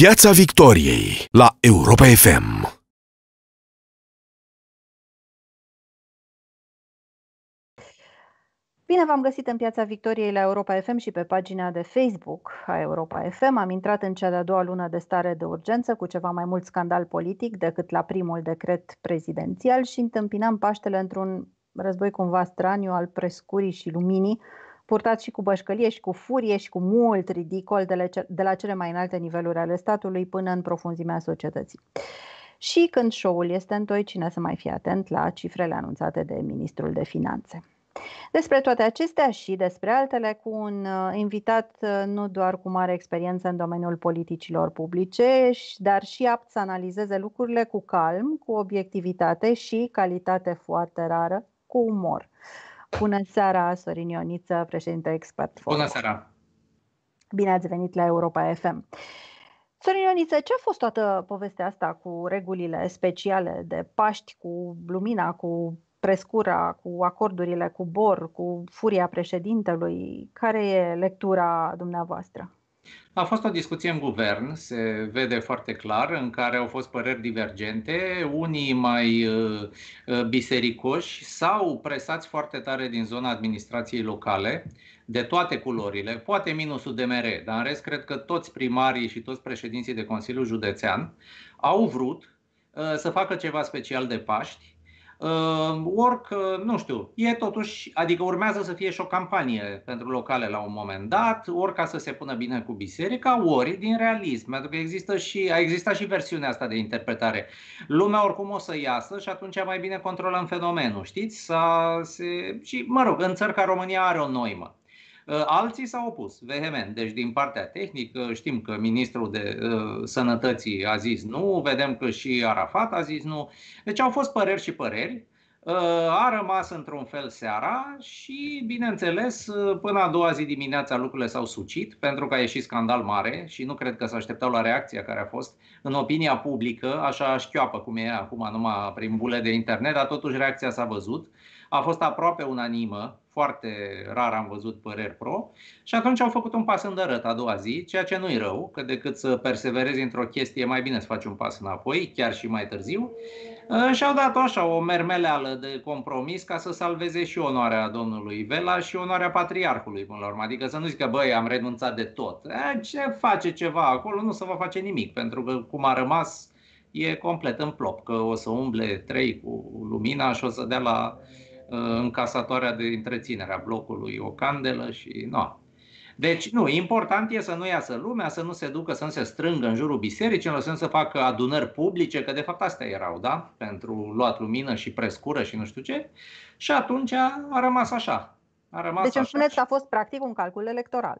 Piața Victoriei la Europa FM. Bine v-am găsit în Piața Victoriei la Europa FM și pe pagina de Facebook a Europa FM. Am intrat în cea de-a doua lună de stare de urgență cu ceva mai mult scandal politic decât la primul decret prezidențial și întâmpinam Paștele într-un război cumva straniu al prescurii și luminii, purtat și cu bășcălie și cu furie și cu mult ridicol de, le, de la cele mai înalte niveluri ale statului până în profunzimea societății. Și când show-ul este întoi, cine să mai fie atent la cifrele anunțate de ministrul de finanțe. Despre toate acestea și despre altele cu un uh, invitat uh, nu doar cu mare experiență în domeniul politicilor publice, dar și apt să analizeze lucrurile cu calm, cu obiectivitate și calitate foarte rară, cu umor. Bună seara, Sorin Ioniță, președinte expert. Bună seara! Bine ați venit la Europa FM. Sorin Ioniță, ce a fost toată povestea asta cu regulile speciale de Paști, cu lumina, cu prescura, cu acordurile cu Bor, cu furia președintelui? Care e lectura dumneavoastră? A fost o discuție în guvern, se vede foarte clar, în care au fost păreri divergente, unii mai uh, uh, bisericoși sau presați foarte tare din zona administrației locale, de toate culorile, poate minusul de mere, dar în rest cred că toți primarii și toți președinții de Consiliul Județean au vrut uh, să facă ceva special de Paști, Uh, work, uh, nu știu, e totuși, adică urmează să fie și o campanie pentru locale la un moment dat, ori ca să se pună bine cu biserica, ori din realism, pentru că există și, a existat și versiunea asta de interpretare. Lumea oricum o să iasă și atunci mai bine controlăm fenomenul, știți? Să se... Și, mă rog, în țări ca România are o noimă. Uh, alții s-au opus vehement. Deci, din partea tehnică, știm că ministrul de uh, sănătății a zis nu, vedem că și Arafat a zis nu. Deci au fost păreri și păreri. Uh, a rămas într-un fel seara și, bineînțeles, până a doua zi dimineața lucrurile s-au sucit pentru că a ieșit scandal mare și nu cred că s-a așteptau la reacția care a fost în opinia publică, așa șchioapă cum e acum numai prin bule de internet, dar totuși reacția s-a văzut. A fost aproape unanimă foarte rar am văzut păreri pro și atunci au făcut un pas îndărăt a doua zi, ceea ce nu-i rău, că decât să perseverezi într-o chestie, mai bine să faci un pas înapoi, chiar și mai târziu. Uh, și-au dat așa o mermeleală de compromis ca să salveze și onoarea domnului Vela și onoarea patriarhului până la urmă. Adică să nu zică, băi, am renunțat de tot. E, ce face ceva acolo, nu se va face nimic, pentru că cum a rămas e complet în plop, că o să umble trei cu lumina și o să dea la încasatoarea de întreținere a blocului o candelă și nu. Deci, nu, important e să nu iasă lumea, să nu se ducă, să nu se strângă în jurul bisericii, în să facă adunări publice, că de fapt astea erau, da? Pentru luat lumină și prescură și nu știu ce. Și atunci a rămas așa. A rămas deci îmi spuneți că a fost practic un calcul electoral.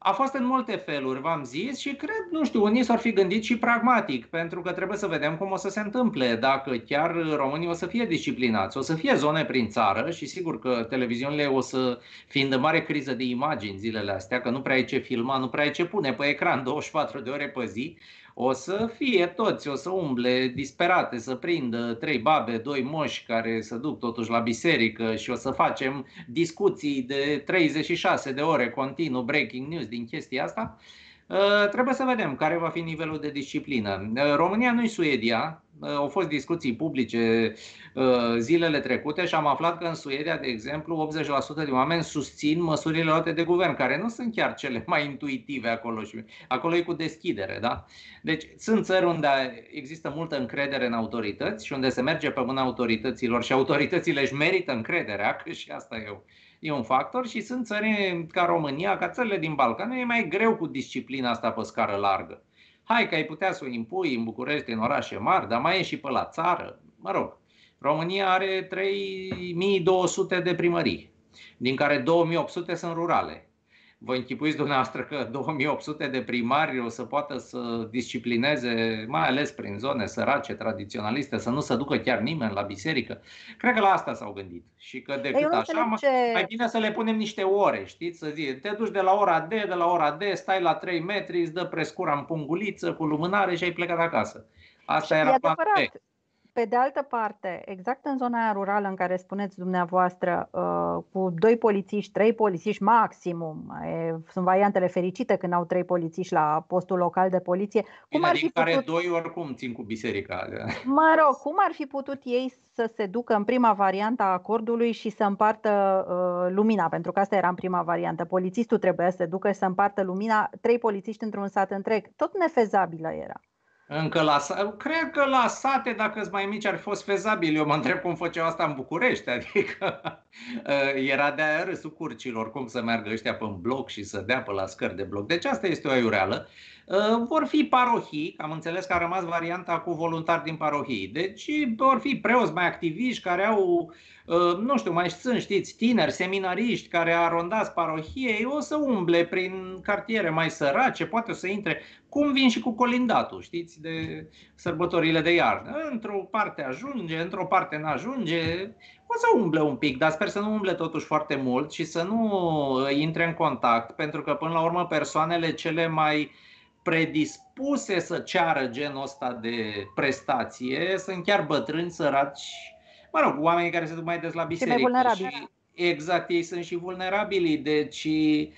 A fost în multe feluri, v-am zis, și cred, nu știu, unii s-ar fi gândit și pragmatic, pentru că trebuie să vedem cum o să se întâmple, dacă chiar românii o să fie disciplinați. O să fie zone prin țară și sigur că televiziunile o să, fiind în mare criză de imagini zilele astea, că nu prea ai ce filma, nu prea ai ce pune pe ecran 24 de ore pe zi, o să fie toți, o să umble disperate, să prindă trei babe, doi moși care să duc totuși la biserică și o să facem discuții de 36 de ore continuu, breaking news din chestia asta. Uh, trebuie să vedem care va fi nivelul de disciplină. Uh, România nu e Suedia, uh, au fost discuții publice zilele trecute și am aflat că în Suedia, de exemplu, 80% de oameni susțin măsurile luate de guvern, care nu sunt chiar cele mai intuitive acolo și acolo e cu deschidere, da? Deci sunt țări unde există multă încredere în autorități și unde se merge pe mâna autorităților și autoritățile își merită încrederea, că și asta e o e un factor și sunt țări ca România, ca țările din Balcan, e mai greu cu disciplina asta pe scară largă. Hai că ai putea să o impui în București, în orașe mari, dar mai e și pe la țară. Mă rog, România are 3200 de primării, din care 2800 sunt rurale. Vă închipuiți dumneavoastră că 2800 de primari o să poată să disciplineze, mai ales prin zone sărace, tradiționaliste, să nu se ducă chiar nimeni la biserică? Cred că la asta s-au gândit. Și că decât așa, ce... mai bine să le punem niște ore, știți? Să zic, te duci de la ora D, de la ora D, stai la 3 metri, îți dă prescura în punguliță, cu lumânare și ai plecat acasă. Asta era planul B pe de altă parte, exact în zona aia rurală în care spuneți dumneavoastră, uh, cu doi polițiști, trei polițiști maximum, sunt variantele fericite când au trei polițiști la postul local de poliție. Cum Bine, ar fi care putut... doi oricum țin cu biserica. Mă rog, cum ar fi putut ei să se ducă în prima variantă a acordului și să împartă uh, lumina? Pentru că asta era în prima variantă. Polițistul trebuia să se ducă și să împartă lumina, trei polițiști într-un sat întreg. Tot nefezabilă era. Încă la, cred că la sate, dacă sunt mai mici, ar fi fost fezabil. Eu mă întreb cum făceau asta în București. Adică uh, era de aia râsul curcilor, cum să meargă ăștia pe un bloc și să dea pe la scări de bloc. Deci asta este o aiureală. Uh, vor fi parohii, am înțeles că a rămas varianta cu voluntari din parohii. Deci vor fi preoți mai activiști care au, uh, nu știu, mai sunt, știți, tineri, seminariști care arondați parohiei, o să umble prin cartiere mai sărace, poate o să intre, cum vin și cu colindatul, știți, de sărbătorile de iarnă. Într-o parte ajunge, într-o parte nu ajunge, o să umble un pic, dar sper să nu umble totuși foarte mult și să nu intre în contact, pentru că până la urmă persoanele cele mai uh, predispuse să ceară genul ăsta de prestație sunt chiar bătrâni, săraci, mă rog, oamenii care se duc mai des la biserică. Și, și exact, ei sunt și vulnerabili, deci um,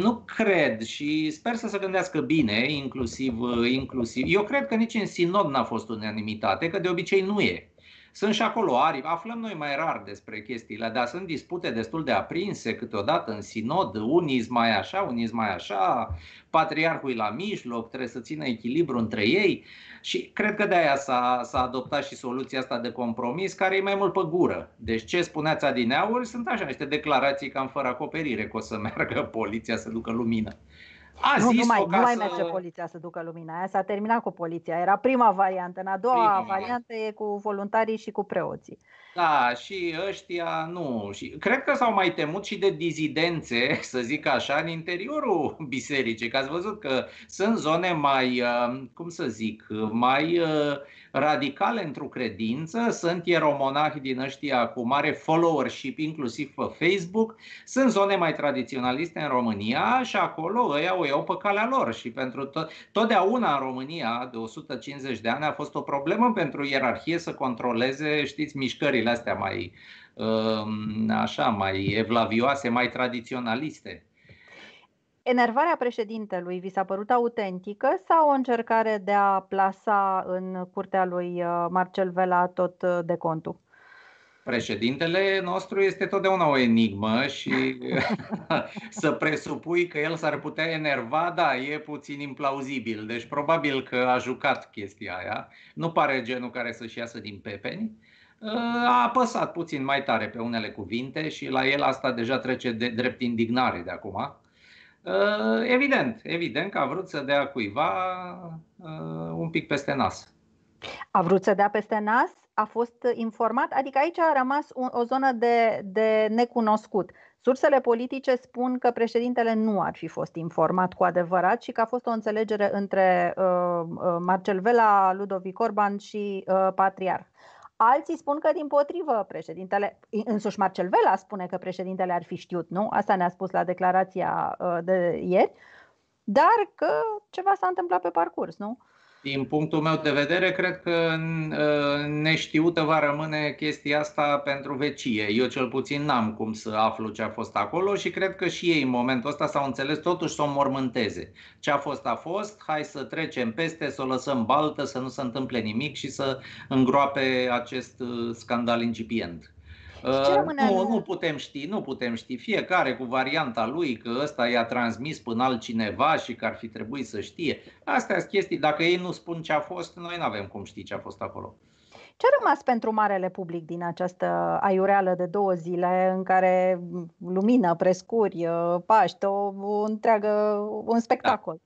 nu cred și sper să se gândească bine, inclusiv, inclusiv. Eu cred că nici în sinod n-a fost unanimitate, că de obicei nu e. Sunt și acolo aripi, aflăm noi mai rar despre chestiile, dar sunt dispute destul de aprinse câteodată în sinod, unii mai așa, unii mai așa, patriarhul e la mijloc, trebuie să țină echilibru între ei și cred că de aia s-a, s-a adoptat și soluția asta de compromis, care e mai mult pe gură. Deci ce spuneați adineauri sunt așa niște declarații cam fără acoperire, că o să meargă poliția să ducă lumină. A nu, nu mai, nu mai să... merge poliția să ducă lumina. Aia s-a terminat cu poliția. Era prima variantă. În a doua prima. variantă e cu voluntarii și cu preoții. Da, și ăștia nu. Și cred că s-au mai temut și de dizidențe, să zic așa, în interiorul bisericii. Că ați văzut că sunt zone mai, uh, cum să zic, mai uh, radicale într-o credință, sunt ieromonahi din ăștia cu mare followership, inclusiv pe Facebook, sunt zone mai tradiționaliste în România și acolo ăia o iau pe calea lor și pentru to- totdeauna în România de 150 de ani a fost o problemă pentru ierarhie să controleze, știți, mișcările astea mai um, așa, mai evlavioase, mai tradiționaliste. Enervarea președintelui vi s-a părut autentică sau o încercare de a plasa în curtea lui uh, Marcel Vela tot uh, de contul? Președintele nostru este totdeauna o enigmă și să presupui că el s-ar putea enerva, da, e puțin implauzibil. Deci probabil că a jucat chestia aia. Nu pare genul care să-și iasă din pepeni. Uh, a apăsat puțin mai tare pe unele cuvinte și la el asta deja trece de drept indignare de acum. Uh, evident, evident că a vrut să dea cuiva uh, un pic peste nas. A vrut să dea peste nas? A fost informat? Adică aici a rămas o zonă de, de necunoscut. Sursele politice spun că președintele nu ar fi fost informat cu adevărat și că a fost o înțelegere între uh, uh Marcel Vela, Ludovic Orban și uh, Patriarh. Alții spun că din potrivă președintele, însuși Marcel Vela spune că președintele ar fi știut, nu? Asta ne-a spus la declarația uh, de ieri, dar că ceva s-a întâmplat pe parcurs, nu? Din punctul meu de vedere, cred că ă, neștiută va rămâne chestia asta pentru vecie. Eu cel puțin n-am cum să aflu ce a fost acolo și cred că și ei în momentul ăsta s-au înțeles totuși să o mormânteze. Ce a fost a fost, hai să trecem peste, să o lăsăm baltă, să nu se întâmple nimic și să îngroape acest ă, scandal incipient. Uh, nu, nu putem ști, nu putem ști. Fiecare cu varianta lui că ăsta i-a transmis până altcineva și că ar fi trebuit să știe. Astea sunt chestii. Dacă ei nu spun ce a fost, noi nu avem cum ști ce a fost acolo. Ce a rămas pentru marele public din această aiureală de două zile în care lumină, prescuri, uh, Paște, o, o întreagă, un spectacol? Da.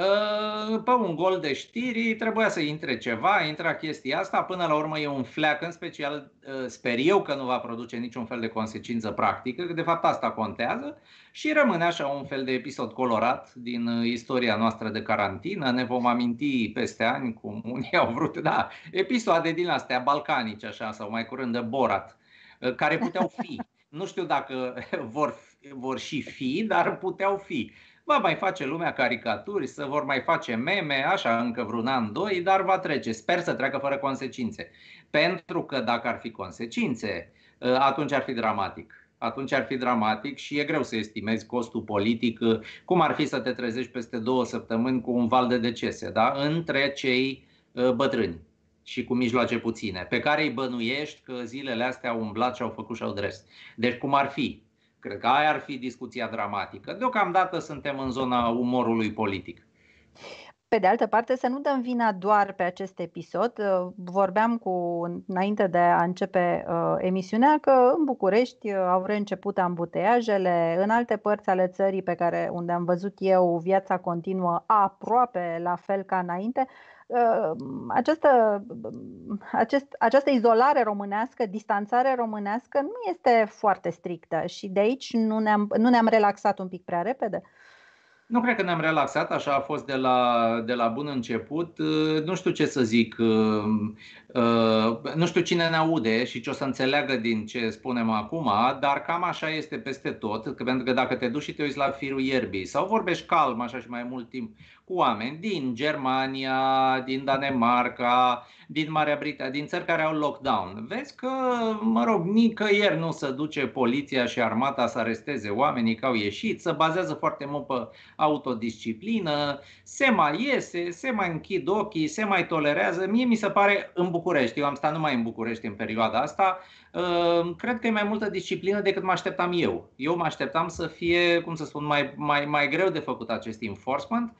Ă, pe un gol de știri trebuia să intre ceva, intra chestia asta, până la urmă e un fleac, în special ă, sper eu că nu va produce niciun fel de consecință practică, că de fapt asta contează și rămâne așa un fel de episod colorat din istoria noastră de carantină, ne vom aminti peste ani cum unii au vrut, da, episoade din astea balcanice așa sau mai curând de Borat, ă, care puteau fi. Nu știu dacă vor, vor și fi, dar puteau fi. Va mai face lumea caricaturi, să vor mai face meme, așa încă vreun an, doi, dar va trece. Sper să treacă fără consecințe. Pentru că dacă ar fi consecințe, ă, atunci ar fi dramatic atunci ar fi dramatic și e greu să estimezi costul politic, ă, cum ar fi să te trezești peste două săptămâni cu un val de decese, da? între cei ă, bătrâni și cu mijloace puține, pe care îi bănuiești că zilele astea au umblat și au făcut și au dres. Deci cum ar fi? Cred că aia ar fi discuția dramatică. Deocamdată suntem în zona umorului politic. Pe de altă parte, să nu dăm vina doar pe acest episod. Vorbeam cu, înainte de a începe uh, emisiunea că în București uh, au reînceput ambuteiajele, în alte părți ale țării pe care unde am văzut eu viața continuă aproape la fel ca înainte, Uh, această, acest, această izolare românească, distanțare românească nu este foarte strictă și de aici nu ne-am, nu ne-am relaxat un pic prea repede. Nu cred că ne-am relaxat, așa a fost de la, de la bun început. Uh, nu știu ce să zic, uh, nu știu cine ne aude și ce o să înțeleagă din ce spunem acum, dar cam așa este peste tot, pentru că dacă te duci și te uiți la firul ierbii sau vorbești calm așa și mai mult timp cu oameni din Germania, din Danemarca, din Marea Britanie, din țări care au lockdown. Vezi că, mă rog, nicăieri nu se duce poliția și armata să aresteze oamenii că au ieșit, se bazează foarte mult pe autodisciplină, se mai iese, se mai închid ochii, se mai tolerează. Mie mi se pare în București, eu am stat numai în București în perioada asta, uh, cred că e mai multă disciplină decât mă așteptam eu. Eu mă așteptam să fie, cum să spun, mai, mai, mai greu de făcut acest enforcement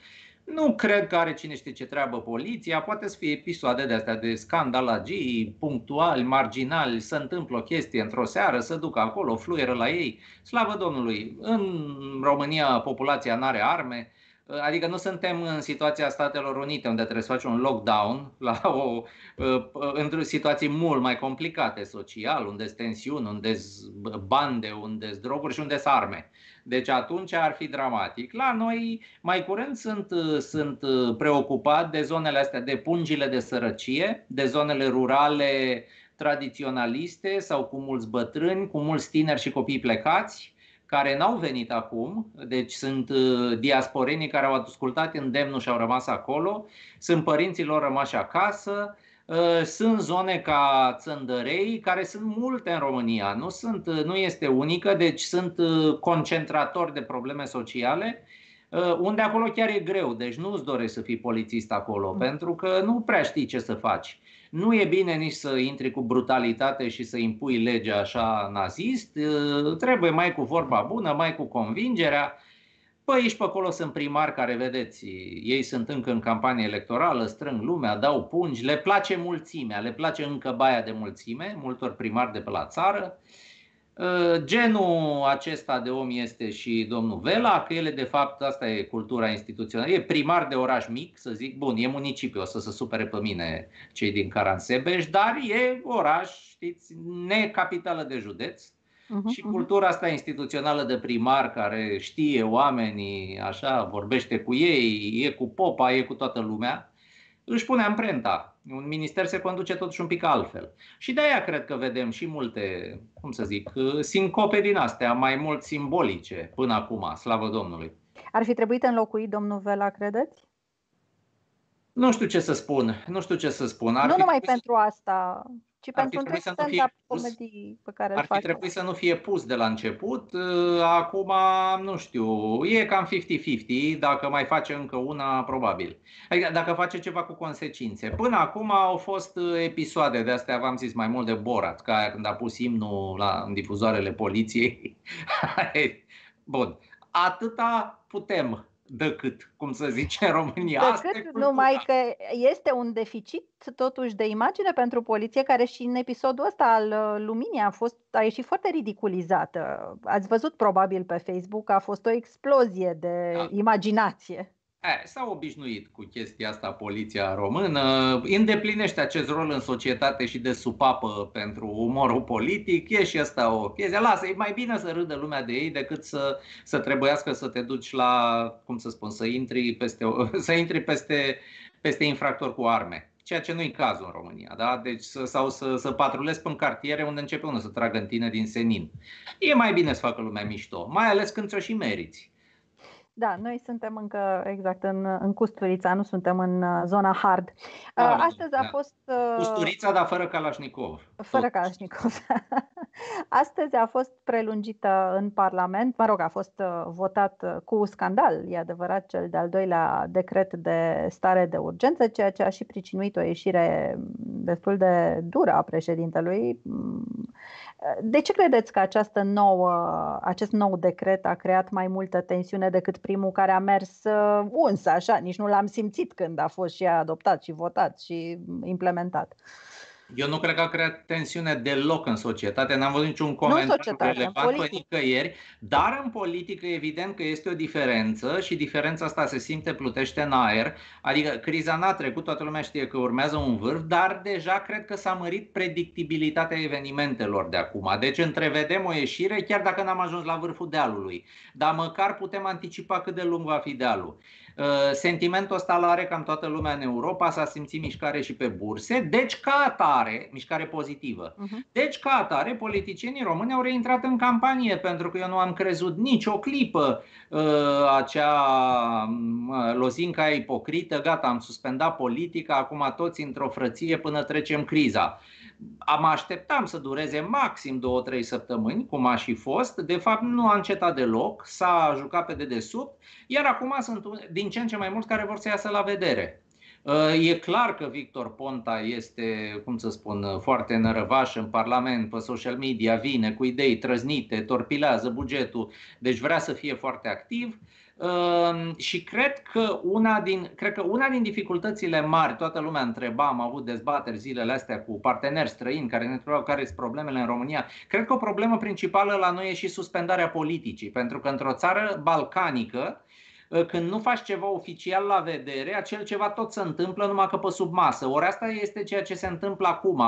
nu cred că are cine știe ce treabă poliția, poate să fie episoade de astea de scandalagii, punctuali, marginali, să întâmplă o chestie într-o seară, să ducă acolo, fluieră la ei. Slavă Domnului, în România populația nu are arme, Adică nu suntem în situația Statelor Unite, unde trebuie să faci un lockdown la o, într-o situație mult mai complicate social, unde sunt tensiuni, unde sunt bande, unde sunt droguri și unde sunt arme. Deci atunci ar fi dramatic. La noi, mai curând, sunt, sunt preocupat de zonele astea, de pungile de sărăcie, de zonele rurale tradiționaliste sau cu mulți bătrâni, cu mulți tineri și copii plecați, care n-au venit acum, deci sunt diasporenii care au ascultat îndemnul și au rămas acolo, sunt părinții lor rămași acasă, Uh, sunt zone ca Țăndărei, care sunt multe în România, nu, sunt, uh, nu este unică, deci sunt uh, concentratori de probleme sociale, unde acolo chiar e greu, deci nu îți dorești să fii polițist acolo, mm. pentru că nu prea știi ce să faci. Nu e bine nici să intri cu brutalitate și să impui legea așa nazist, trebuie mai cu vorba bună, mai cu convingerea. Păi aici pe acolo sunt primari care, vedeți, ei sunt încă în campanie electorală, strâng lumea, dau pungi, le place mulțimea, le place încă baia de mulțime, multor primari de pe la țară. Ă, genul acesta de om este și domnul Vela, că ele de fapt, asta e cultura instituțională, e primar de oraș mic, să zic, bun, e municipiu, o să se supere pe mine cei din Caransebeș, dar e oraș, știți, necapitală de județ, Uh-huh, și cultura asta instituțională de primar care știe oamenii, așa, vorbește cu ei, e cu popa, e cu toată lumea, își pune amprenta. Un minister se conduce totuși un pic altfel. Și de aia cred că vedem și multe, cum să zic, sincope din astea, mai mult simbolice până acum, slavă Domnului. Ar fi trebuit înlocuit domnul Vela, credeți? Nu știu ce să spun. Nu știu ce să spun. Ar nu numai pentru asta ci ar pentru întreg să nu fie comedii pe care Ar fi trebuit să nu fie pus de la început. Uh, acum, nu știu, e cam 50-50, dacă mai face încă una, probabil. Adică dacă face ceva cu consecințe. Până acum au fost uh, episoade de astea, v-am zis mai mult de Borat, ca aia când a pus imnul la, în difuzoarele poliției. Bun, atâta putem decât, cum să zice în România. Decât, numai că este un deficit totuși de imagine pentru poliție care și în episodul ăsta al uh, Luminii a, fost, a ieșit foarte ridiculizată. Ați văzut probabil pe Facebook, a fost o explozie de da. imaginație. E, s-a obișnuit cu chestia asta poliția română, îndeplinește acest rol în societate și de supapă pentru umorul politic, e și asta o chestie. Lasă, e mai bine să râdă lumea de ei decât să, să trebuiască să te duci la, cum să spun, să intri peste, să intri peste, peste infractori cu arme. Ceea ce nu e cazul în România, da? Deci, sau să, să patrulezi în cartiere unde începe unul să tragă în tine din senin. E mai bine să facă lumea mișto, mai ales când ți-o și meriți. Da, noi suntem încă exact în, în Custurița, nu suntem în uh, zona hard. Da, Astăzi a da. fost. Custurița, dar fără Kalashnikov. Fără tot. Kalashnikov. Astăzi a fost prelungită în Parlament, mă rog, a fost votat cu scandal, e adevărat, cel de-al doilea decret de stare de urgență, ceea ce a și pricinuit o ieșire destul de dură a președintelui de ce credeți că această nouă, acest nou decret a creat mai multă tensiune decât primul care a mers uh, uns așa? Nici nu l-am simțit când a fost și adoptat și votat și implementat. Eu nu cred că a creat tensiune deloc în societate, n-am văzut niciun comentariu relevant pe nicăieri, dar în politică evident că este o diferență și diferența asta se simte, plutește în aer, adică criza n-a trecut, toată lumea știe că urmează un vârf, dar deja cred că s-a mărit predictibilitatea evenimentelor de acum. Deci întrevedem o ieșire chiar dacă n-am ajuns la vârful dealului, dar măcar putem anticipa cât de lung va fi dealul. Uh, sentimentul ăsta l are cam toată lumea în Europa, s-a simțit mișcare și pe burse, deci ca atare, mișcare pozitivă, uh-huh. deci ca atare politicienii români au reintrat în campanie pentru că eu nu am crezut nicio clipă uh, acea uh, lozinca ipocrită, gata, am suspendat politica, acum toți într-o frăție până trecem criza am așteptam să dureze maxim 2-3 săptămâni, cum a și fost. De fapt, nu a încetat deloc, s-a jucat pe dedesubt, iar acum sunt din ce în ce mai mulți care vor să iasă la vedere. Uh, e clar că Victor Ponta este, cum să spun, foarte nărăvaș în Parlament, pe social media, vine cu idei trăznite, torpilează bugetul, deci vrea să fie foarte activ. Ehm, și cred că, una din, cred că una din dificultățile mari, toată lumea întreba, am avut dezbateri zilele astea cu parteneri străini care ne întrebau care sunt problemele în România. Cred că o problemă principală la noi e și suspendarea politicii, pentru că într-o țară balcanică, ă, când nu faci ceva oficial la vedere, acel ceva tot se întâmplă numai că pe sub masă. Ori asta este ceea ce se întâmplă acum,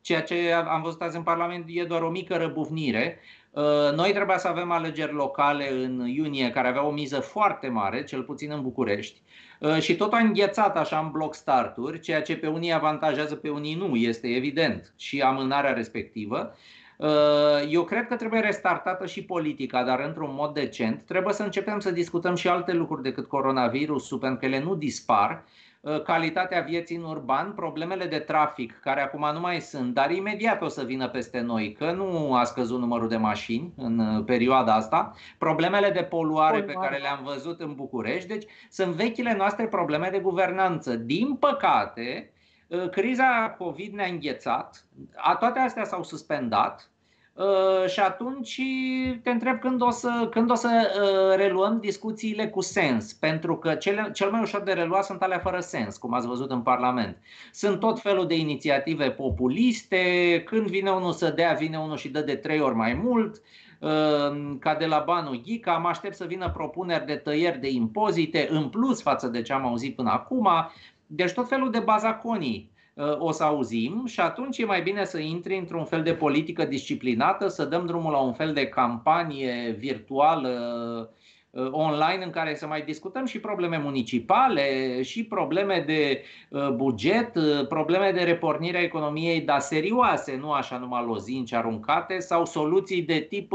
ceea ce am văzut azi în Parlament e doar o mică răbufnire. Uh, noi trebuia să avem alegeri locale în iunie care aveau o miză foarte mare, cel puțin în București, uh, și tot a înghețat așa în bloc starturi, ceea ce pe unii avantajează, pe unii nu, este evident, și amânarea respectivă. Uh, eu cred că trebuie restartată și politica, dar într-un mod decent. Trebuie să începem să discutăm și alte lucruri decât coronavirusul, pentru că ele nu dispar Uh, calitatea vieții în urban, problemele de trafic, care acum nu mai sunt, dar imediat o să vină peste noi, că nu a scăzut numărul de mașini în uh, perioada asta, problemele de poluare, poluare. pe care le-am văzut în București, deci sunt vechile noastre probleme de guvernanță. Din păcate, uh, criza COVID ne-a înghețat, toate astea s-au suspendat, Uh, și atunci te întreb când o să, când o să uh, reluăm discuțiile cu sens, pentru că cele, cel mai ușor de reluat sunt alea fără sens, cum ați văzut în Parlament. Sunt tot felul de inițiative populiste, când vine unul să dea, vine unul și dă de trei ori mai mult, uh, ca de la banul Ghica, mă aștept să vină propuneri de tăieri de impozite în plus față de ce am auzit până acum, deci tot felul de bazaconii o să auzim și atunci e mai bine să intri într-un fel de politică disciplinată, să dăm drumul la un fel de campanie virtuală uh, online în care să mai discutăm și probleme municipale, și probleme de uh, buget, uh, probleme de repornire a economiei, dar serioase, nu așa numai lozinci aruncate, sau soluții de tip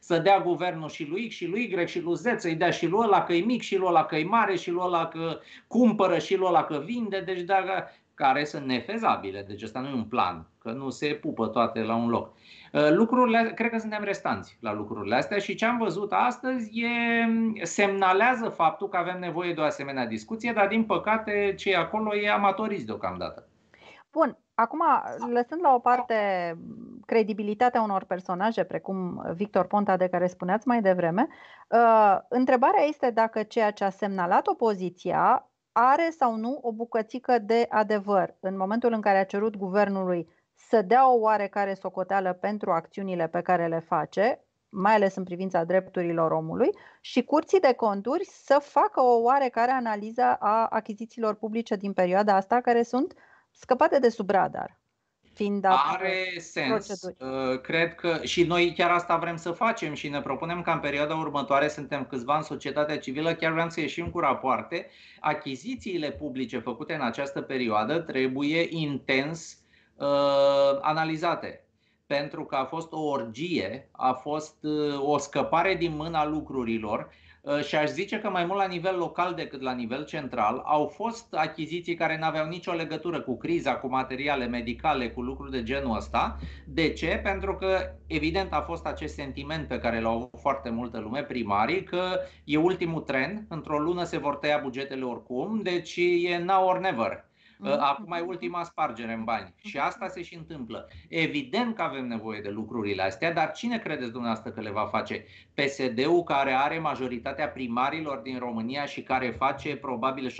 să dea guvernul și lui X și lui Y și lui Z, să-i dea și lui ăla că e mic și lui ăla că e mare și lui ăla că cumpără și lui ăla că vinde. Deci dacă care sunt nefezabile. Deci ăsta nu e un plan, că nu se pupă toate la un loc. Uh, lucrurile, cred că suntem restanți la lucrurile astea și ce am văzut astăzi e, semnalează faptul că avem nevoie de o asemenea discuție, dar din păcate ce e acolo e amatorist deocamdată. Bun, acum lăsând la o parte credibilitatea unor personaje precum Victor Ponta de care spuneați mai devreme, uh, întrebarea este dacă ceea ce a semnalat opoziția are sau nu o bucățică de adevăr? În momentul în care a cerut guvernului să dea o oarecare socoteală pentru acțiunile pe care le face, mai ales în privința drepturilor omului, și curții de conturi să facă o oarecare analiză a achizițiilor publice din perioada asta, care sunt scăpate de sub radar fiind Are sens. Proceduri. Uh, cred că și noi chiar asta vrem să facem și ne propunem ca în perioada următoare, suntem câțiva în societatea civilă, chiar vrem să ieșim cu rapoarte. Achizițiile publice făcute în această perioadă trebuie intens uh, analizate pentru că a fost o orgie, a fost uh, o scăpare din mâna lucrurilor Uh, și aș zice că mai mult la nivel local decât la nivel central au fost achiziții care nu aveau nicio legătură cu criza, cu materiale medicale, cu lucruri de genul ăsta. De ce? Pentru că evident a fost acest sentiment pe care l-au avut foarte multă lume, primarii, că e ultimul tren, într-o lună se vor tăia bugetele oricum, deci e now or never. Mhm. Acum e ultima spargere în bani. Și asta se și întâmplă. Evident că avem nevoie de lucrurile astea, dar cine credeți dumneavoastră că le va face? PSD-ul care are majoritatea primarilor din România și care face probabil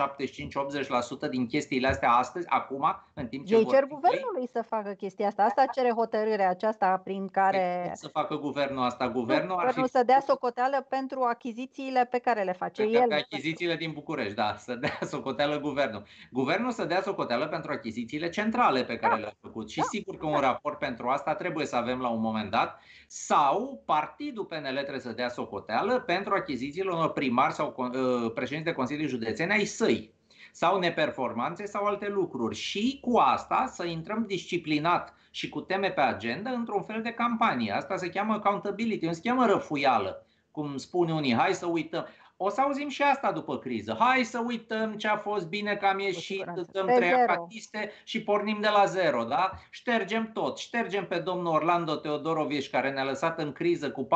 75-80% din chestiile astea astăzi, acum, în timp ce Ei cer guvernului să facă chestia asta. Asta cere hotărârea aceasta prin care... Să facă guvernul asta. Guvernul, ar fi... să dea socoteală pentru achizițiile pe care le face pe el. Achizițiile din București, da, să dea socoteală guvernul. Guvernul să dea socoteală pentru achizițiile centrale pe care da. le-a făcut. Și da. sigur că un raport pentru asta trebuie să avem la un moment dat. Sau partidul PNL trebuie să dea socoteală pentru achizițiile unor primari sau uh, președinți de Consilii Județene ai săi sau neperformanțe sau alte lucruri. Și cu asta să intrăm disciplinat și cu teme pe agenda într-un fel de campanie. Asta se cheamă accountability, nu se cheamă răfuială, cum spune unii. Hai să uităm. O să auzim și asta după criză. Hai să uităm ce a fost bine că am ieșit, dăm trei acatiste și pornim de la zero, da? Ștergem tot. Ștergem pe domnul Orlando Teodorovici care ne-a lăsat în criză cu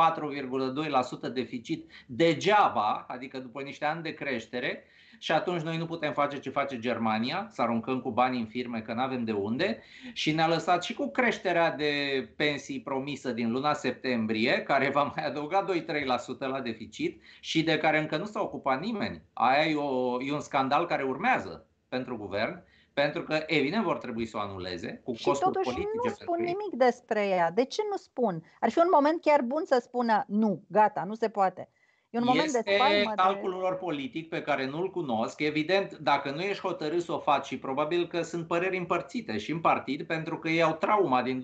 4,2% deficit degeaba, adică după niște ani de creștere și atunci noi nu putem face ce face Germania, să aruncăm cu bani în firme că nu avem de unde și ne-a lăsat și cu creșterea de pensii promisă din luna septembrie, care va mai adăuga 2-3% la deficit și de care încă nu s-a ocupat nimeni. Aia e, o, e un scandal care urmează pentru guvern pentru că, evident, vor trebui să o anuleze cu și costuri totuși politice. nu spun nimic despre ea. De ce nu spun? Ar fi un moment chiar bun să spună nu, gata, nu se poate. E un moment este de spaimă calculul lor politic pe care nu-l cunosc. Evident, dacă nu ești hotărât să o faci și probabil că sunt păreri împărțite și în partid pentru că ei au trauma din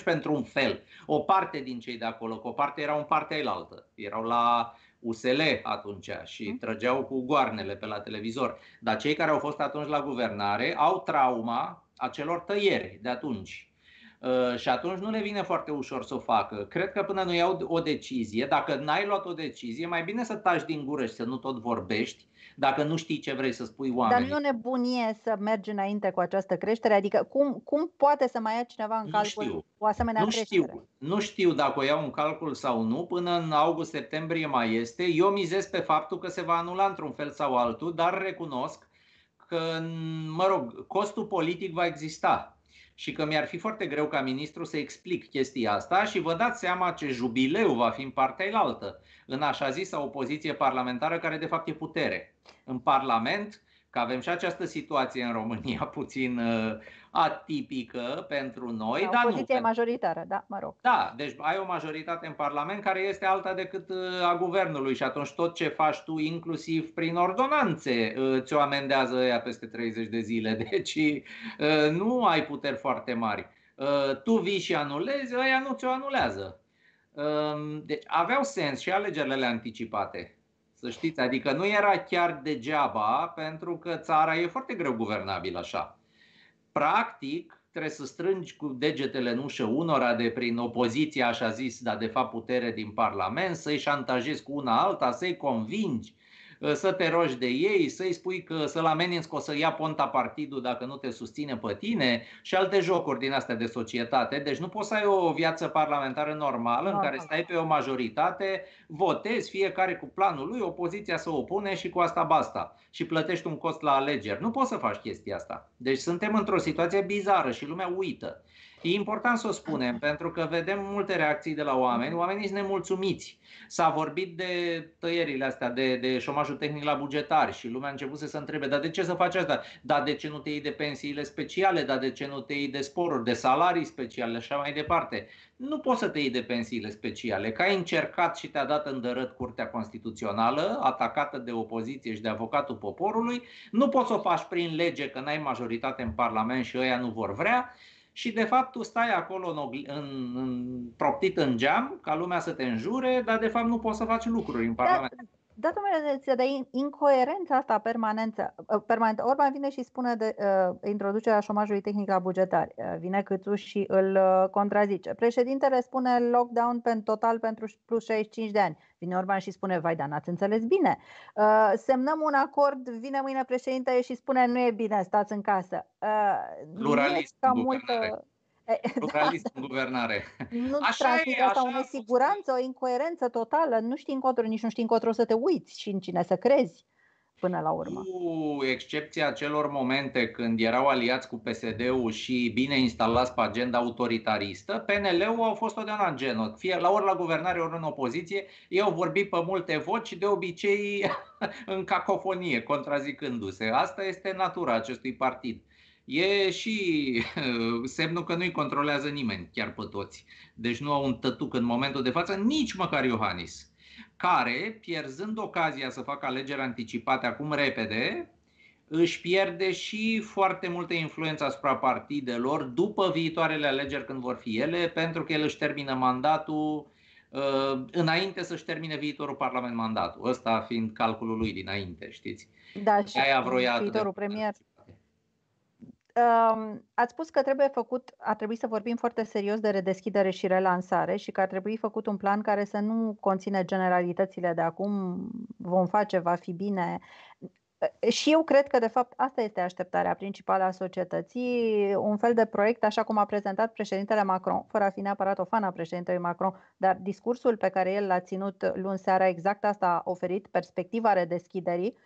2010-2011 pentru un fel. O parte din cei de acolo, că o parte era un parte altă. Erau la USL atunci și mm. trăgeau cu goarnele pe la televizor. Dar cei care au fost atunci la guvernare au trauma acelor tăieri de atunci Uh, și atunci nu le vine foarte ușor să o facă. Cred că până nu iau o decizie, dacă n-ai luat o decizie, mai bine să taci din gură și să nu tot vorbești, dacă nu știi ce vrei să spui oamenii. Dar nu e nebunie să mergi înainte cu această creștere? Adică cum, cum poate să mai ia cineva în calcul știu. o asemenea nu creștere? Știu. Nu știu dacă o iau în calcul sau nu. Până în august-septembrie mai este. Eu mizez pe faptul că se va anula într-un fel sau altul, dar recunosc că, mă rog, costul politic va exista și că mi-ar fi foarte greu ca ministru să explic chestia asta și vă dați seama ce jubileu va fi în partea altă, în așa zisă opoziție parlamentară care de fapt e putere. În Parlament că avem și această situație în România puțin uh, atipică pentru noi. Da, dar nu, majoritară, da, mă rog. Da, deci ai o majoritate în Parlament care este alta decât uh, a guvernului și atunci tot ce faci tu, inclusiv prin ordonanțe, uh, ți-o amendează ea peste 30 de zile. Deci uh, nu ai puteri foarte mari. Uh, tu vii și anulezi, ăia nu ți-o anulează. Uh, deci aveau sens și alegerile anticipate. Să știți, adică nu era chiar degeaba, pentru că țara e foarte greu guvernabil așa. Practic, trebuie să strângi cu degetele în ușă unora de prin opoziția, așa zis, dar de fapt putere din Parlament, să-i șantajezi cu una alta, să-i convingi, Uh, să te rogi de ei, să-i spui că să-l ameninți că o să ia ponta partidul dacă nu te susține pe tine și alte jocuri din astea de societate. Deci nu poți să ai o viață parlamentară normală în care stai pe o majoritate, votezi fiecare cu planul lui, opoziția să opune și cu asta basta și plătești un cost la alegeri. Nu poți să faci chestia asta. Deci suntem într-o situație bizară și lumea uită. E important să o spunem, pentru că vedem multe reacții de la oameni, oamenii sunt nemulțumiți. S-a vorbit de tăierile astea, de, de șomajul tehnic la bugetari și lumea a început să se întrebe, dar de ce să faci asta? Dar de ce nu te iei de pensiile speciale? Dar de ce nu te iei de sporuri, de salarii speciale și așa mai departe? Nu poți să te iei de pensiile speciale, că ai încercat și te-a dat îndărât Curtea Constituțională, atacată de opoziție și de avocatul poporului, nu poți să o faci prin lege că n-ai majoritate în Parlament și ăia nu vor vrea și de fapt tu stai acolo în, în, în, proptit în geam ca lumea să te înjure, dar de fapt nu poți să faci lucruri în Parlament. Da, domnule, de incoerența asta permanență, uh, permanentă. Orban vine și spune de uh, introducerea șomajului tehnic la bugetari. Uh, vine Câțu și îl uh, contrazice. Președintele spune lockdown pentru total pentru plus 65 de ani. Vine Orban și spune, vai, dar n-ați înțeles bine. Uh, semnăm un acord, vine mâine președintele și spune, nu e bine, stați în casă. Uh, Pluralism, multă... Pluralism în guvernare. Nu așa transmite asta o nesiguranță, o incoerență totală. Nu știi încotro, nici nu știi încotro să te uiți și în cine să crezi până la urmă. Cu excepția celor momente când erau aliați cu PSD-ul și bine instalați pe agenda autoritaristă, PNL-ul au fost totdeauna în genul. Fie la ori la guvernare, ori în opoziție. Ei au vorbit pe multe voci, de obicei în cacofonie, contrazicându-se. Asta este natura acestui partid e și semnul că nu-i controlează nimeni, chiar pe toți. Deci nu au un tătuc în momentul de față, nici măcar Iohannis, care, pierzând ocazia să facă alegeri anticipate acum repede, își pierde și foarte multă influență asupra partidelor după viitoarele alegeri când vor fi ele, pentru că el își termină mandatul uh, înainte să-și termine viitorul Parlament mandatul. Ăsta fiind calculul lui dinainte, știți? Da, și Aia viitorul premier Ați spus că trebuie făcut, ar trebui să vorbim foarte serios de redeschidere și relansare și că ar trebui făcut un plan care să nu conține generalitățile de acum, vom face, va fi bine. Și eu cred că, de fapt, asta este așteptarea principală a societății, un fel de proiect, așa cum a prezentat președintele Macron, fără a fi neapărat o fană a președintelui Macron, dar discursul pe care el l-a ținut luni seara, exact asta a oferit, perspectiva redeschiderii,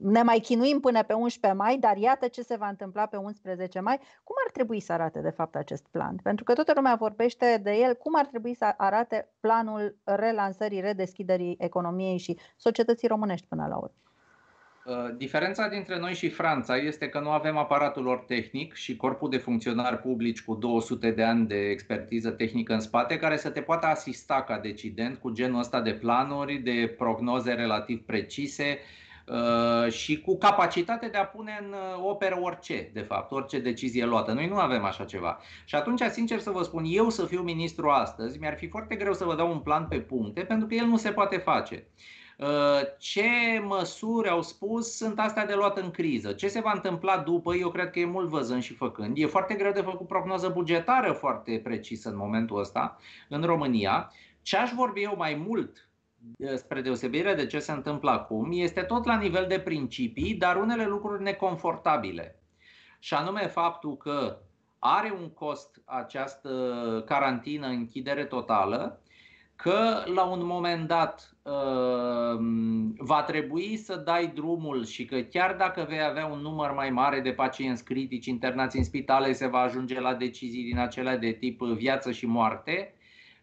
ne mai chinuim până pe 11 mai, dar iată ce se va întâmpla pe 11 mai. Cum ar trebui să arate de fapt acest plan? Pentru că toată lumea vorbește de el. Cum ar trebui să arate planul relansării, redeschiderii economiei și societății românești până la urmă? Uh, diferența dintre noi și Franța este că nu avem aparatul lor tehnic și corpul de funcționari publici cu 200 de ani de expertiză tehnică în spate care să te poată asista ca decident cu genul ăsta de planuri, de prognoze relativ precise uh, și cu capacitate de a pune în uh, operă orice, de fapt, orice decizie luată. Noi nu avem așa ceva. Și atunci, sincer să vă spun, eu să fiu ministru astăzi, mi-ar fi foarte greu să vă dau un plan pe puncte, pentru că el nu se poate face. Uh, ce măsuri au spus sunt astea de luat în criză. Ce se va întâmpla după, eu cred că e mult văzând și făcând. E foarte greu de făcut prognoză bugetară foarte precisă în momentul ăsta în România. Ce aș vorbi eu mai mult uh, spre deosebire de ce se întâmplă acum, este tot la nivel de principii, dar unele lucruri neconfortabile. Și anume faptul că are un cost această carantină, închidere totală, că la un moment dat uh, va trebui să dai drumul și că chiar dacă vei avea un număr mai mare de pacienți critici internați în spitale, se va ajunge la decizii din acelea de tip viață și moarte,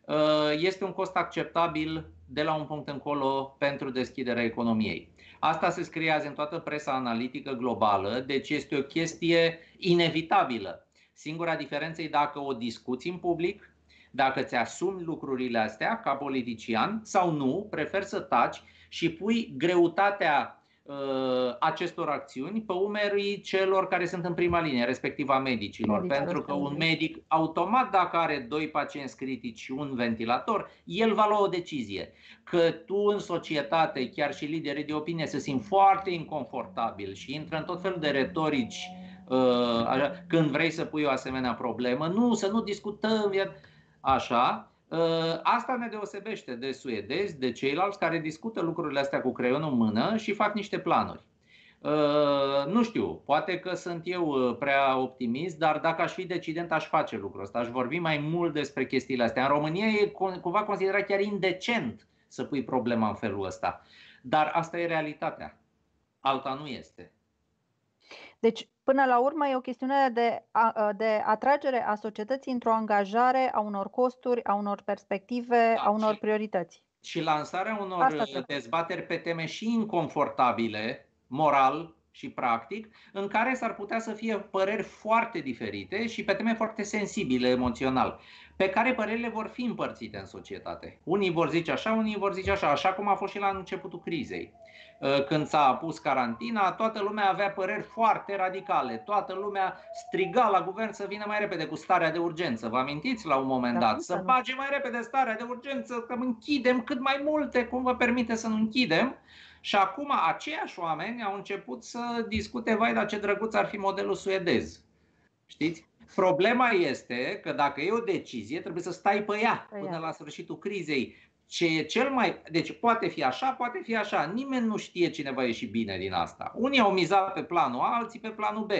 uh, este un cost acceptabil de la un punct încolo pentru deschiderea economiei. Asta se scrie azi în toată presa analitică globală, deci este o chestie inevitabilă. Singura diferență e dacă o discuți în public, dacă ți asumi lucrurile astea ca politician sau nu, prefer să taci și pui greutatea uh, acestor acțiuni pe umerii celor care sunt în prima linie, respectiv a medicilor. Medici, Pentru că un medic, automat dacă are doi pacienți critici și un ventilator, el va lua o decizie. Că tu în societate, chiar și liderii de opinie, se simt foarte inconfortabil și intră în tot felul de retorici uh, când vrei să pui o asemenea problemă. Nu, să nu discutăm. Așa, ă, Asta ne deosebește de suedezi, de ceilalți care discută lucrurile astea cu creionul în mână și fac niște planuri. Ă, nu știu, poate că sunt eu ă, prea optimist, dar dacă aș fi decident, aș face lucrul ăsta. Aș vorbi mai mult despre chestiile astea. În România e cumva considerat chiar indecent să pui problema în felul ăsta. Dar asta e realitatea. Alta nu este. Deci, până la urmă, e o chestiune de, de atragere a societății într-o angajare a unor costuri, a unor perspective, da, a unor și, priorități. Și lansarea unor Asta dezbateri pe teme și inconfortabile, moral și practic, în care s-ar putea să fie păreri foarte diferite și pe teme foarte sensibile emoțional, pe care părerile vor fi împărțite în societate. Unii vor zice așa, unii vor zice așa, așa cum a fost și la începutul crizei. Uh, când s-a pus carantina, toată lumea avea păreri foarte radicale. Toată lumea striga la guvern să vină mai repede cu starea de urgență. Vă amintiți la un moment da, dat? Să bage mai repede starea de urgență, că închidem cât mai multe, cum vă permite să nu închidem. Și acum aceiași oameni au început să discute, vai, dar ce drăguț ar fi modelul suedez. Știți? Problema este că dacă e o decizie, trebuie să stai pe ea până la sfârșitul crizei ce e cel mai. Deci poate fi așa, poate fi așa. Nimeni nu știe cine va ieși bine din asta. Unii au mizat pe planul A, alții pe planul B.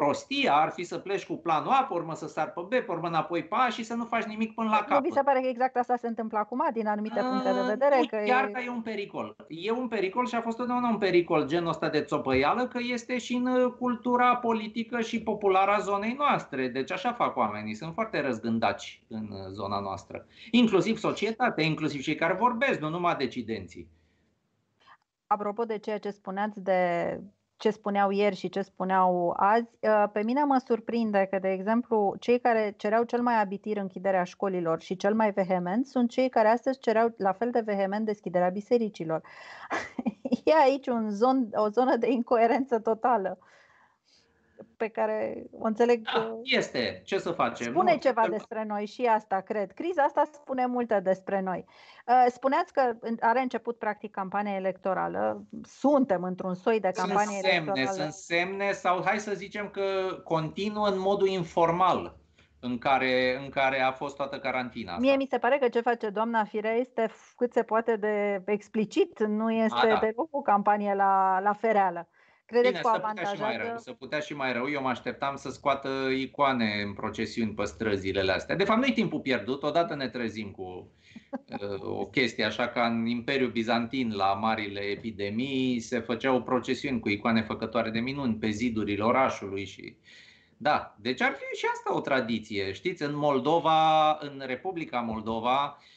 Prostia ar fi să pleci cu planul A, pe urmă să sar pe B, pe urmă înapoi pe A și să nu faci nimic până la capăt. Nu vi se pare că exact asta se întâmplă acum, din anumite puncte de vedere? Nu, că chiar e... că e un pericol. E un pericol și a fost totdeauna un pericol genul ăsta de țopăială, că este și în uh, cultura politică și populară a zonei noastre. Deci așa fac oamenii, sunt foarte răzgândaci în uh, zona noastră. Inclusiv societatea, inclusiv cei care vorbesc, nu numai decidenții. Apropo de ceea ce spuneați de ce spuneau ieri și ce spuneau azi, ă, pe mine mă surprinde că, de exemplu, cei care cereau cel mai abitir închiderea școlilor și cel mai vehement sunt cei care astăzi cereau la fel de vehement deschiderea bisericilor. E aici un zon, o zonă de incoerență totală pe care o înțeleg. Da, este. Ce să facem? Spune nu, ceva despre noi și asta, cred. Criza asta spune multe despre noi. Uh, spuneați că are început practic campania electorală. Suntem într-un soi de campanie sunt semne, electorală. Sunt semne sau hai să zicem că continuă în modul informal în care, în care a fost toată carantina asta. Mie mi se pare că ce face doamna Firea este cât se poate de explicit, nu este a, da. deloc o campanie la, la fereală. Credeți Bine, că să putea și mai rău, să putea și mai rău. Eu mă așteptam să scoată icoane în procesiuni pe străzile astea. De fapt, nu-i timpul pierdut. Odată ne trezim cu uh, o chestie așa ca în Imperiul Bizantin la marile epidemii se făceau procesiuni cu icoane făcătoare de minuni pe zidurile orașului și da, deci ar fi și asta o tradiție. Știți, în Moldova, în Republica Moldova, Ehm,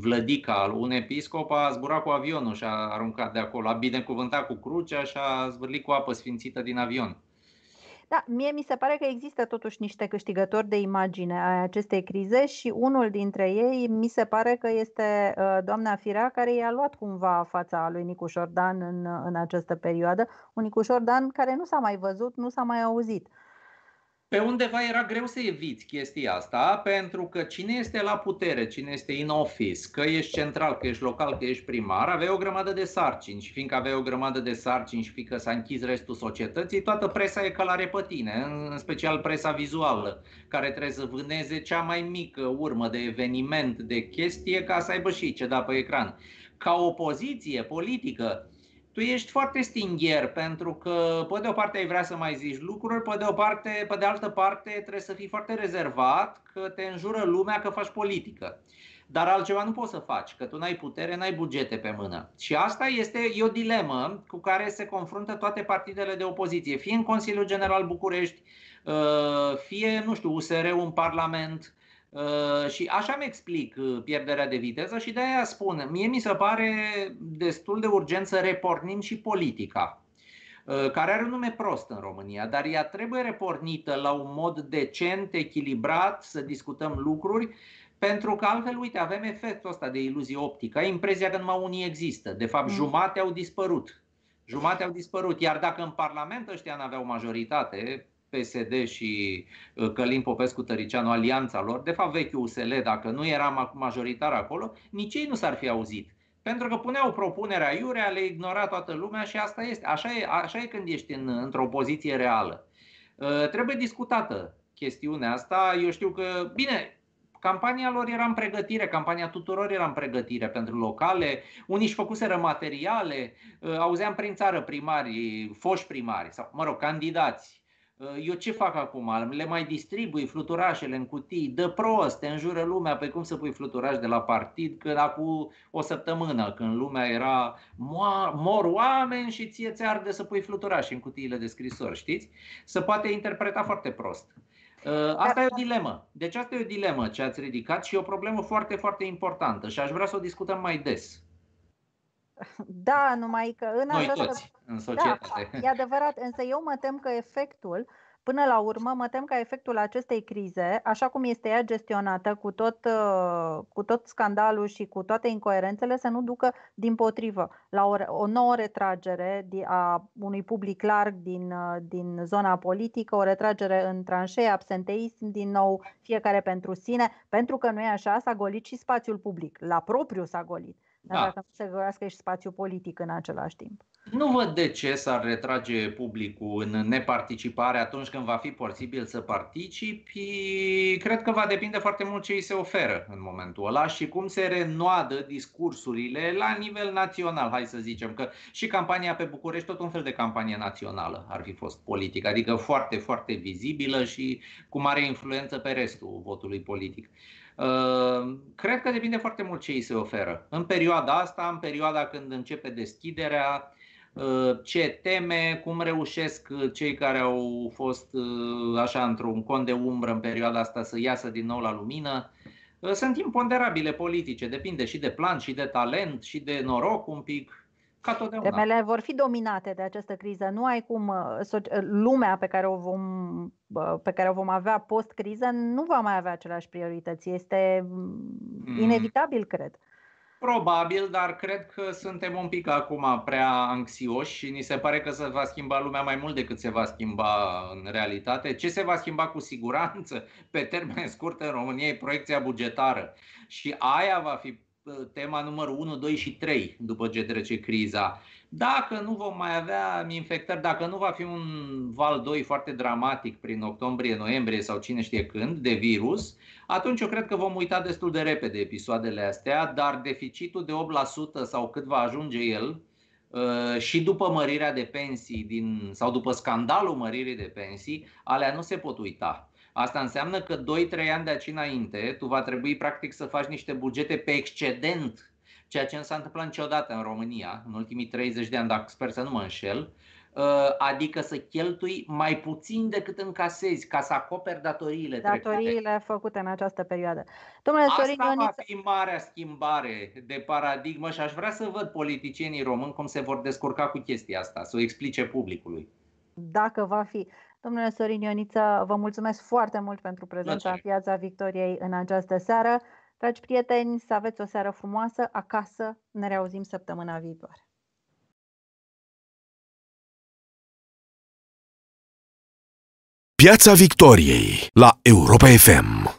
Vlădica, un episcop, a zburat cu avionul și a aruncat de acolo, a binecuvântat cu crucea și a zvârlit cu apă sfințită din avion. Da, mie mi se pare că există totuși niște câștigători de imagine a acestei crize și unul dintre ei mi se pare că este uh, doamna Firea care i-a luat cumva fața lui Nicu Șordan în, în această perioadă. Un Nicu Șordan care nu s-a mai văzut, nu s-a mai auzit. Pe undeva era greu să eviți chestia asta, pentru că cine este la putere, cine este in office, că ești central, că ești local, că ești primar, avea o grămadă de sarcini și fiindcă avea o grămadă de sarcini și fiindcă s-a închis restul societății, toată presa e călare pe tine, în special presa vizuală, care trebuie să vâneze cea mai mică urmă de eveniment, de chestie, ca să aibă și ce da pe ecran. Ca opoziție politică, tu ești foarte stingher pentru că pe de o parte ai vrea să mai zici lucruri, pe de o parte, pe de altă parte trebuie să fii foarte rezervat că te înjură lumea că faci politică. Dar altceva nu poți să faci, că tu n-ai putere, n-ai bugete pe mână. Și asta este e o dilemă cu care se confruntă toate partidele de opoziție, fie în Consiliul General București, uh, fie, nu știu, USR-ul în Parlament, Uh, și așa mi explic uh, pierderea de viteză și de aia spun, mie mi se pare destul de urgent să repornim și politica, uh, care are un nume prost în România, dar ea trebuie repornită la un mod decent, echilibrat, să discutăm lucruri, pentru că altfel, uite, avem efectul ăsta de iluzie optică, ai impresia că numai unii există, de fapt mm. jumate au dispărut. Jumate au dispărut, iar dacă în Parlament ăștia n-aveau majoritate, PSD și uh, Călin Popescu Tăricianu, alianța lor, de fapt vechiul USL, dacă nu era majoritar acolo, nici ei nu s-ar fi auzit. Pentru că puneau propunerea iurea, le ignora toată lumea și asta este. Așa e, așa e când ești în, într-o poziție reală. Uh, trebuie discutată chestiunea asta. Eu știu că, bine, campania lor era în pregătire, campania tuturor era în pregătire pentru locale, unii își făcuseră materiale, uh, auzeam prin țară primari, foști primari, sau, mă rog, candidați Uh, eu ce fac acum? Le mai distribui fluturașele în cutii, dă prost, te înjură lumea, pe cum să pui fluturaș de la partid, când acum o săptămână, când lumea era mor oameni și ție ți arde să pui fluturaș în cutiile de scrisori, știți? Se poate interpreta foarte prost. Uh, asta e o dilemă. Deci asta e o dilemă ce ați ridicat și e o problemă foarte, foarte importantă și aș vrea să o discutăm mai des. Da, numai că în Noi această... toți, în societate. Da, e adevărat, însă eu mă tem că efectul Până la urmă, mă tem ca efectul acestei crize, așa cum este ea gestionată, cu tot, uh, cu tot scandalul și cu toate incoerențele, să nu ducă din potrivă la o, o nouă retragere a unui public larg din, uh, din zona politică, o retragere în tranșee, absenteism din nou, fiecare pentru sine, pentru că nu e așa, s-a golit și spațiul public, la propriu s-a golit. Dar da. dacă nu se golească și spațiul politic în același timp. Nu văd de ce s-ar retrage publicul în neparticipare atunci când va fi posibil să participi. Cred că va depinde foarte mult ce îi se oferă în momentul ăla și cum se renoadă discursurile la nivel național, hai să zicem. Că și campania pe București, tot un fel de campanie națională ar fi fost politică, adică foarte, foarte vizibilă și cu mare influență pe restul votului politic. Uh, cred că depinde foarte mult ce îi se oferă. În perioada asta, în perioada când începe deschiderea, Uh, ce teme, cum reușesc uh, cei care au fost uh, așa într-un cont de umbră în perioada asta să iasă din nou la lumină. Sunt imponderabile politice, depinde și de plan, și de talent, și de noroc un pic, ca totdeauna. Temele vor fi dominate de această criză. Nu ai cum, lumea pe care o vom, pe care o vom avea post-criză nu va mai avea aceleași priorități. Este mm. inevitabil, cred. Probabil, dar cred că suntem un pic acum prea anxioși și ni se pare că se va schimba lumea mai mult decât se va schimba în realitate. Ce se va schimba cu siguranță pe termen scurt în România e proiecția bugetară și aia va fi tema numărul 1, 2 și 3 după ce trece criza. Dacă nu vom mai avea infectări, dacă nu va fi un val 2 foarte dramatic prin octombrie, noiembrie sau cine știe când de virus, atunci eu cred că vom uita destul de repede episoadele astea, dar deficitul de 8% sau cât va ajunge el uh, și după mărirea de pensii din, sau după scandalul măririi de pensii, alea nu se pot uita. Asta înseamnă că 2-3 ani de aici înainte, tu va trebui practic să faci niște bugete pe excedent, ceea ce nu s-a întâmplat niciodată în România, în ultimii 30 de ani, dacă sper să nu mă înșel, uh, adică să cheltui mai puțin decât încasezi ca să acoperi datoriile Datoriile trecute. făcute în această perioadă. Domnule Asta Sorin Ioniță... va fi marea schimbare de paradigmă și aș vrea să văd politicienii români cum se vor descurca cu chestia asta, să o explice publicului. Dacă va fi. Domnule Sorin Ioniță, vă mulțumesc foarte mult pentru prezența în Piața Victoriei în această seară. Dragi prieteni, să aveți o seară frumoasă acasă. Ne reauzim săptămâna viitoare. Piața Victoriei la Europa FM